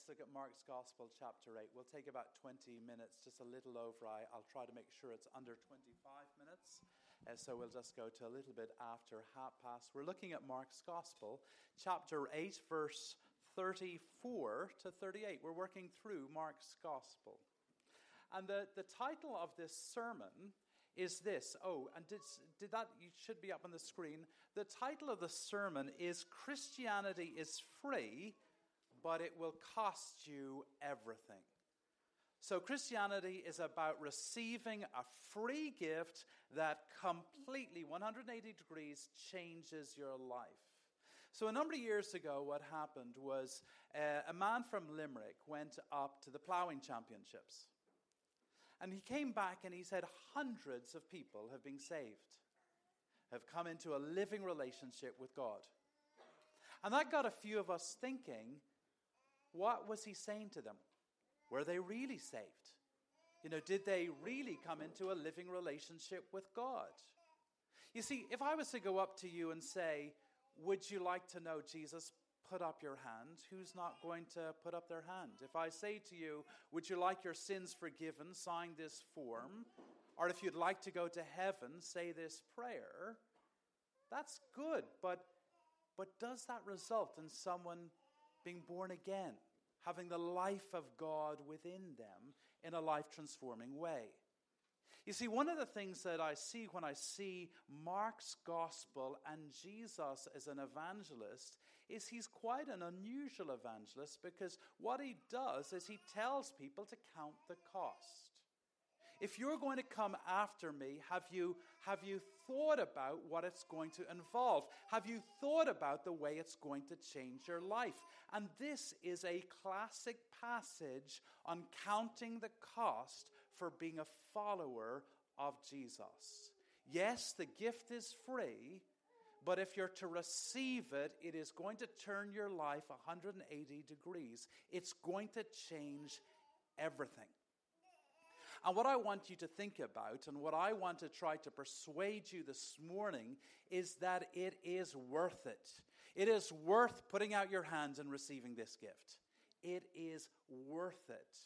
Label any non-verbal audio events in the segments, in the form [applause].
let's look at Mark's Gospel, chapter 8. We'll take about 20 minutes, just a little over. I, will try to make sure it's under 25 minutes. Uh, so we'll just go to a little bit after half past. We're looking at Mark's Gospel, chapter 8, verse 34 to 38. We're working through Mark's Gospel. And the, the title of this sermon is this. Oh, and did, did that, you should be up on the screen. The title of the sermon is Christianity is Free but it will cost you everything. So, Christianity is about receiving a free gift that completely, 180 degrees, changes your life. So, a number of years ago, what happened was uh, a man from Limerick went up to the ploughing championships. And he came back and he said, Hundreds of people have been saved, have come into a living relationship with God. And that got a few of us thinking what was he saying to them? Were they really saved? You know, did they really come into a living relationship with God? You see, if I was to go up to you and say, Would you like to know Jesus? Put up your hand. Who's not going to put up their hand? If I say to you, Would you like your sins forgiven? Sign this form. Or if you'd like to go to heaven, say this prayer. That's good, but, but does that result in someone being born again, having the life of God within them in a life transforming way. You see, one of the things that I see when I see Mark's gospel and Jesus as an evangelist is he's quite an unusual evangelist because what he does is he tells people to count the cost. If you're going to come after me, have you, have you thought about what it's going to involve? Have you thought about the way it's going to change your life? And this is a classic passage on counting the cost for being a follower of Jesus. Yes, the gift is free, but if you're to receive it, it is going to turn your life 180 degrees. It's going to change everything. And what I want you to think about, and what I want to try to persuade you this morning, is that it is worth it. It is worth putting out your hands and receiving this gift. It is worth it.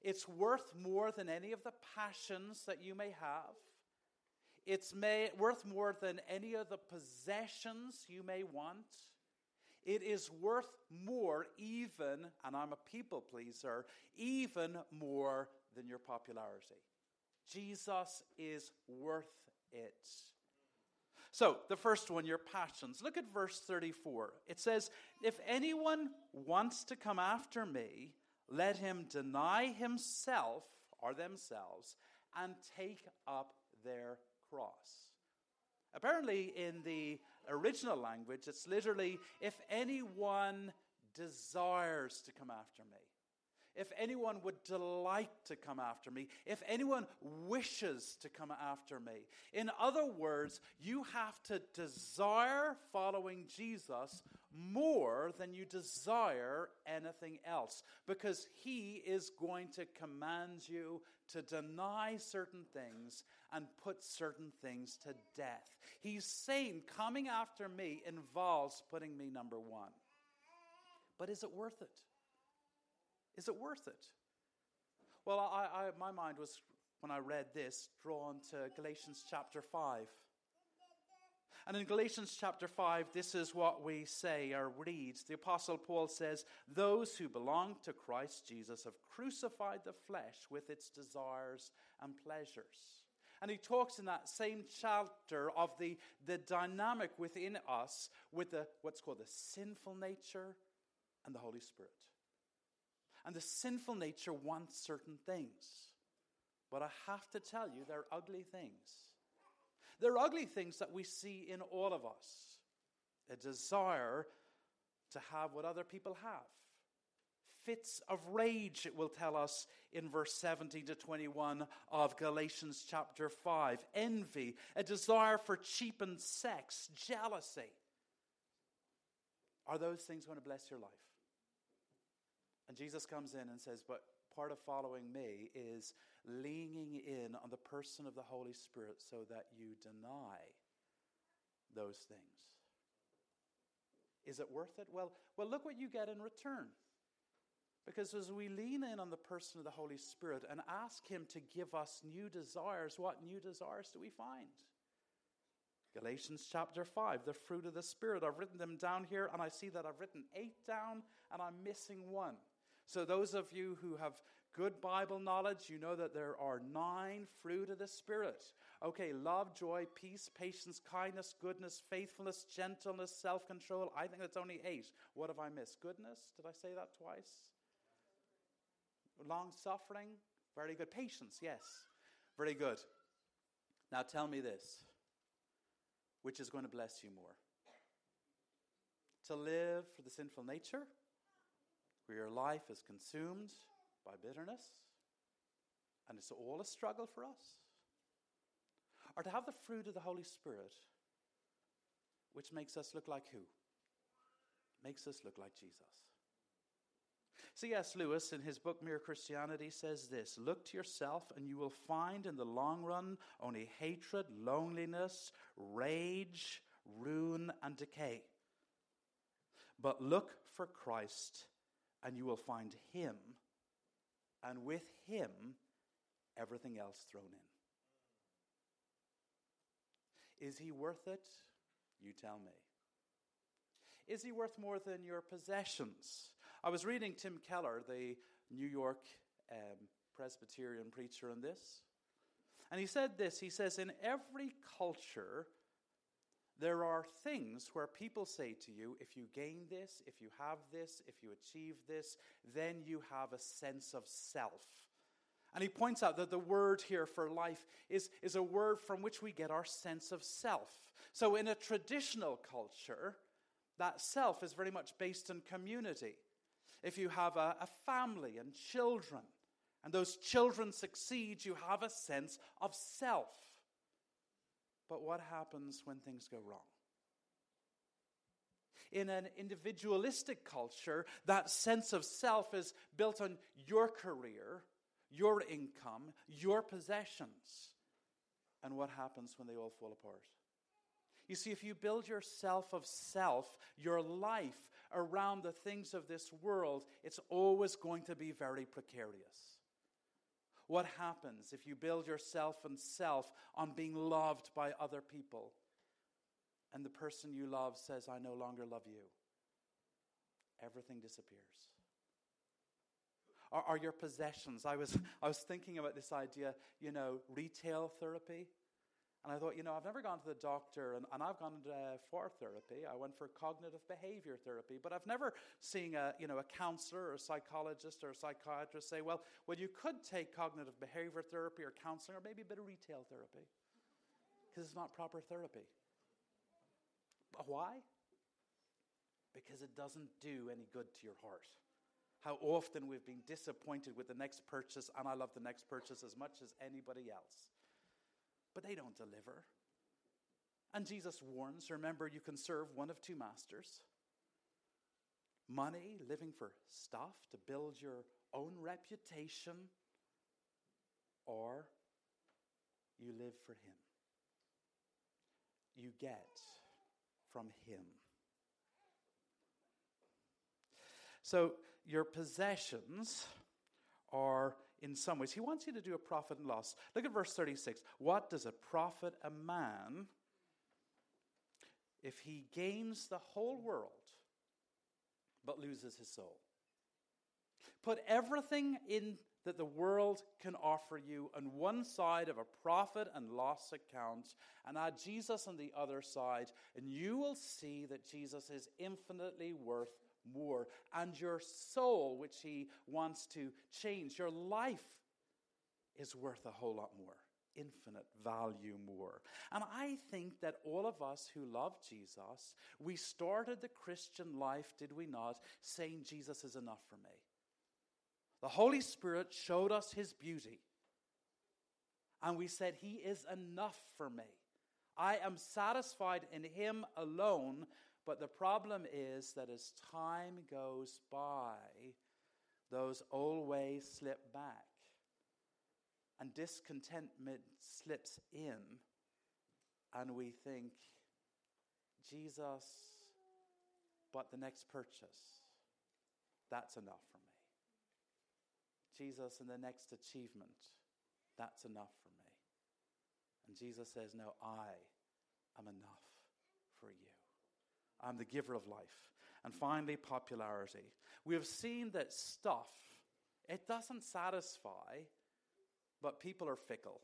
It's worth more than any of the passions that you may have. It's may, worth more than any of the possessions you may want. It is worth more, even, and I'm a people pleaser, even more than your popularity. Jesus is worth it. So, the first one, your passions. Look at verse 34. It says, If anyone wants to come after me, let him deny himself or themselves and take up their cross. Apparently, in the original language, it's literally, if anyone desires to come after me if anyone would delight to come after me, if anyone wishes to come after me. In other words, you have to desire following Jesus more than you desire anything else because he is going to command you to deny certain things and put certain things to death. He's saying coming after me involves putting me number one. But is it worth it? Is it worth it? Well, I, I, my mind was, when I read this, drawn to Galatians chapter 5. And in Galatians chapter 5, this is what we say or read. The Apostle Paul says, Those who belong to Christ Jesus have crucified the flesh with its desires and pleasures. And he talks in that same chapter of the, the dynamic within us with the, what's called the sinful nature and the Holy Spirit. And the sinful nature wants certain things. But I have to tell you, they're ugly things. They're ugly things that we see in all of us a desire to have what other people have. Fits of rage, it will tell us in verse 17 to 21 of Galatians chapter 5. Envy, a desire for cheapened sex, jealousy. Are those things going to bless your life? And Jesus comes in and says, But part of following me is leaning in on the person of the Holy Spirit so that you deny those things. Is it worth it? Well, well, look what you get in return. Because as we lean in on the person of the Holy Spirit and ask Him to give us new desires, what new desires do we find? Galatians chapter 5, the fruit of the Spirit. I've written them down here, and I see that I've written eight down, and I'm missing one. So, those of you who have good Bible knowledge, you know that there are nine fruit of the Spirit. Okay, love, joy, peace, patience, kindness, goodness, faithfulness, gentleness, self control. I think that's only eight. What have I missed? Goodness? Did I say that twice? Long suffering? Very good. Patience, yes. Very good. Now tell me this which is going to bless you more? To live for the sinful nature, where your life is consumed by bitterness, and it's all a struggle for us? Or to have the fruit of the Holy Spirit, which makes us look like who? Makes us look like Jesus. C.S. Lewis, in his book Mere Christianity, says this Look to yourself, and you will find in the long run only hatred, loneliness, rage, ruin, and decay. But look for Christ, and you will find Him, and with Him, everything else thrown in. Is He worth it? You tell me. Is He worth more than your possessions? I was reading Tim Keller, the New York um, Presbyterian preacher, on this. And he said this He says, In every culture, there are things where people say to you, if you gain this, if you have this, if you achieve this, then you have a sense of self. And he points out that the word here for life is, is a word from which we get our sense of self. So, in a traditional culture, that self is very much based on community if you have a, a family and children, and those children succeed, you have a sense of self. But what happens when things go wrong? In an individualistic culture, that sense of self is built on your career, your income, your possessions. And what happens when they all fall apart? You see, if you build yourself of self, your life around the things of this world, it's always going to be very precarious. What happens if you build yourself and self on being loved by other people and the person you love says, I no longer love you? Everything disappears. Are, your possessions? I was, I was thinking about this idea, you know, retail therapy. And I thought, you know, I've never gone to the doctor, and, and I've gone uh, for therapy. I went for cognitive behavior therapy, but I've never seen a, you know, a counselor or a psychologist or a psychiatrist say, well, well, you could take cognitive behavior therapy or counseling or maybe a bit of retail therapy because it's not proper therapy. But why? Because it doesn't do any good to your heart. How often we've been disappointed with the next purchase, and I love the next purchase as much as anybody else but they don't deliver. And Jesus warns remember, you can serve one of two masters money, living for stuff to build your own reputation, or you live for Him. You get from Him. So, your possessions are in some ways. He wants you to do a profit and loss. Look at verse 36. What does it profit a man if he gains the whole world but loses his soul? Put everything in that the world can offer you on one side of a profit and loss account and add Jesus on the other side, and you will see that Jesus is infinitely worth more. And your soul, which He wants to change, your life is worth a whole lot more, infinite value more. And I think that all of us who love Jesus, we started the Christian life, did we not, saying, Jesus is enough for me. The Holy Spirit showed us His beauty. And we said, He is enough for me. I am satisfied in Him alone but the problem is that as time goes by, those old ways slip back and discontentment slips in, and we think, Jesus, but the next purchase, that's enough for me. Jesus and the next achievement, that's enough for me. And Jesus says, No, I am enough for you. I'm the giver of life. And finally, popularity. We have seen that stuff, it doesn't satisfy, but people are fickle.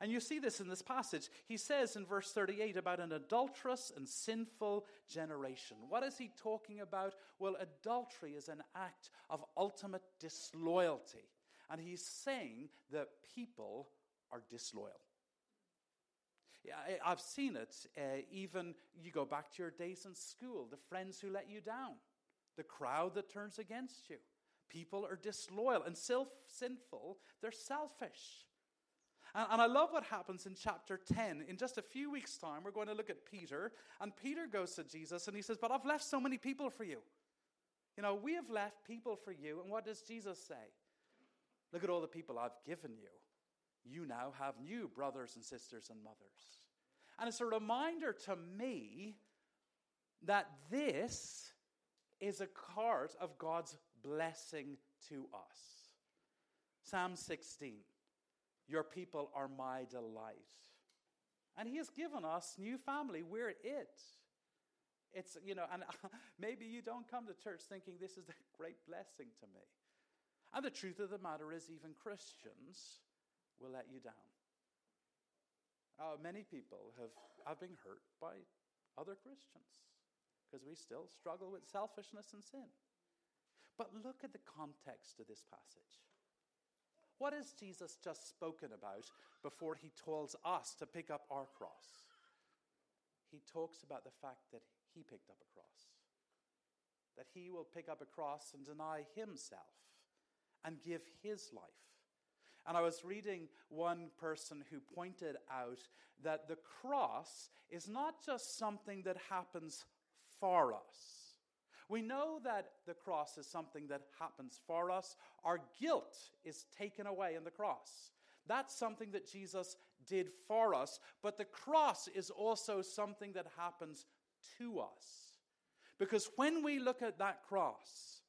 And you see this in this passage. He says in verse 38 about an adulterous and sinful generation. What is he talking about? Well, adultery is an act of ultimate disloyalty. And he's saying that people are disloyal. I've seen it. Uh, even you go back to your days in school, the friends who let you down, the crowd that turns against you. People are disloyal and self sinful. They're selfish. And, and I love what happens in chapter 10. In just a few weeks' time, we're going to look at Peter. And Peter goes to Jesus and he says, But I've left so many people for you. You know, we have left people for you. And what does Jesus say? Look at all the people I've given you. You now have new brothers and sisters and mothers. And it's a reminder to me that this is a part of God's blessing to us. Psalm 16 Your people are my delight. And He has given us new family. We're it. It's, you know, and [laughs] maybe you don't come to church thinking this is a great blessing to me. And the truth of the matter is, even Christians will let you down. Uh, many people have, have been hurt by other Christians because we still struggle with selfishness and sin. But look at the context of this passage. What has Jesus just spoken about before he tells us to pick up our cross? He talks about the fact that he picked up a cross, that he will pick up a cross and deny himself and give his life. And I was reading one person who pointed out that the cross is not just something that happens for us. We know that the cross is something that happens for us. Our guilt is taken away in the cross. That's something that Jesus did for us. But the cross is also something that happens to us. Because when we look at that cross,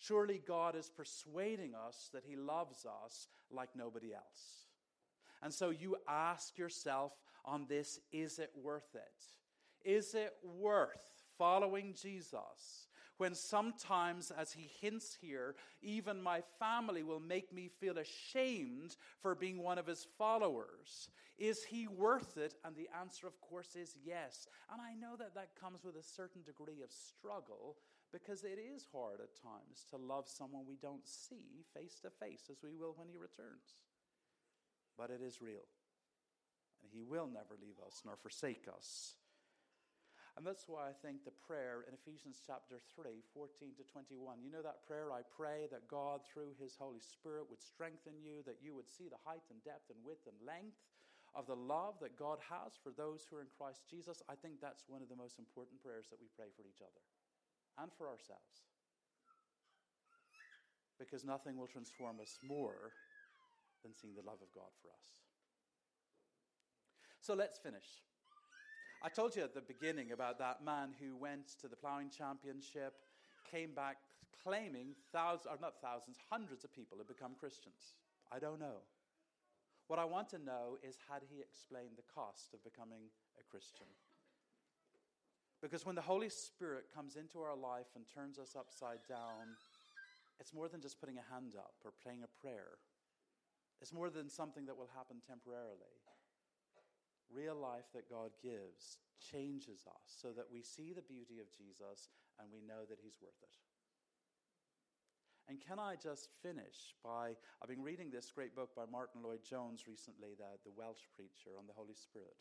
surely God is persuading us that He loves us like nobody else. And so you ask yourself on this is it worth it? Is it worth following Jesus, when sometimes, as he hints here, even my family will make me feel ashamed for being one of his followers. Is he worth it? And the answer, of course, is yes. And I know that that comes with a certain degree of struggle because it is hard at times to love someone we don't see face to face as we will when he returns. But it is real. And he will never leave us nor forsake us. And that's why I think the prayer in Ephesians chapter 3, 14 to 21, you know that prayer? I pray that God, through his Holy Spirit, would strengthen you, that you would see the height and depth and width and length of the love that God has for those who are in Christ Jesus. I think that's one of the most important prayers that we pray for each other and for ourselves. Because nothing will transform us more than seeing the love of God for us. So let's finish. I told you at the beginning about that man who went to the ploughing championship, came back claiming thousands, or not thousands, hundreds of people had become Christians. I don't know. What I want to know is had he explained the cost of becoming a Christian? Because when the Holy Spirit comes into our life and turns us upside down, it's more than just putting a hand up or praying a prayer. It's more than something that will happen temporarily real life that God gives changes us so that we see the beauty of Jesus and we know that He's worth it. And can I just finish by I've been reading this great book by Martyn Lloyd-Jones recently, the, the Welsh preacher on the Holy Spirit.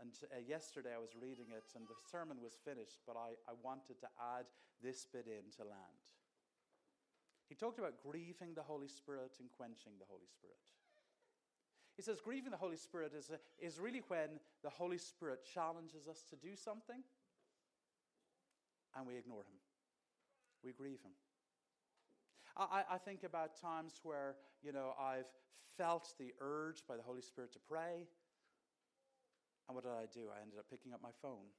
And uh, yesterday I was reading it and the sermon was finished, but I, I wanted to add this bit in to land. He talked about grieving the Holy Spirit and quenching the Holy Spirit. He says grieving the Holy Spirit is, a, is really when the Holy Spirit challenges us to do something and we ignore him. We grieve him. I, I think about times where, you know, I've felt the urge by the Holy Spirit to pray. And what did I do? I ended up picking up my phone,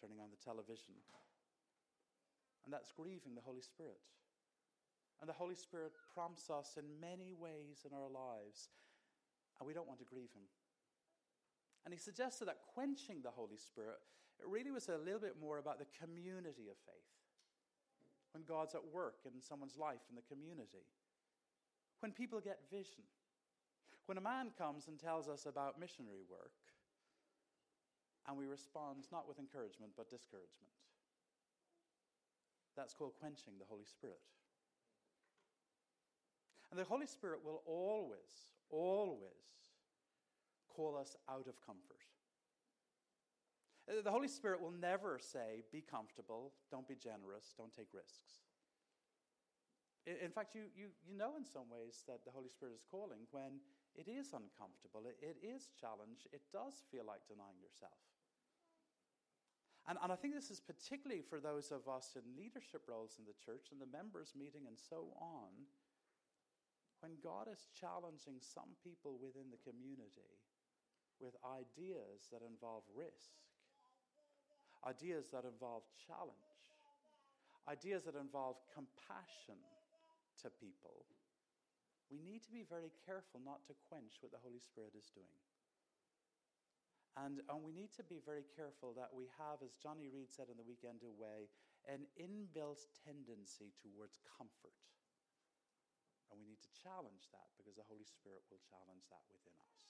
turning on the television. And that's grieving the Holy Spirit. And the Holy Spirit prompts us in many ways in our lives, and we don't want to grieve Him. And he suggested that quenching the Holy Spirit, it really was a little bit more about the community of faith. When God's at work in someone's life in the community. When people get vision. When a man comes and tells us about missionary work, and we respond not with encouragement but discouragement. That's called quenching the Holy Spirit. And the Holy Spirit will always, always call us out of comfort. The Holy Spirit will never say, be comfortable, don't be generous, don't take risks. In fact, you, you, you know in some ways that the Holy Spirit is calling when it is uncomfortable, it, it is challenge, it does feel like denying yourself. And, and I think this is particularly for those of us in leadership roles in the church and the members' meeting and so on, when God is challenging some people within the community with ideas that involve risk, ideas that involve challenge, ideas that involve compassion to people, we need to be very careful not to quench what the Holy Spirit is doing. And, and we need to be very careful that we have, as Johnny Reed said in the weekend away, an inbuilt tendency towards comfort. And we need to challenge that because the Holy Spirit will challenge that within us.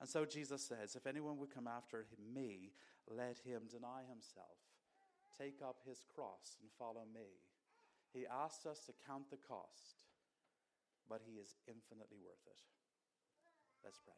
And so Jesus says, If anyone would come after me, let him deny himself, take up his cross, and follow me. He asks us to count the cost, but he is infinitely worth it. Let's pray.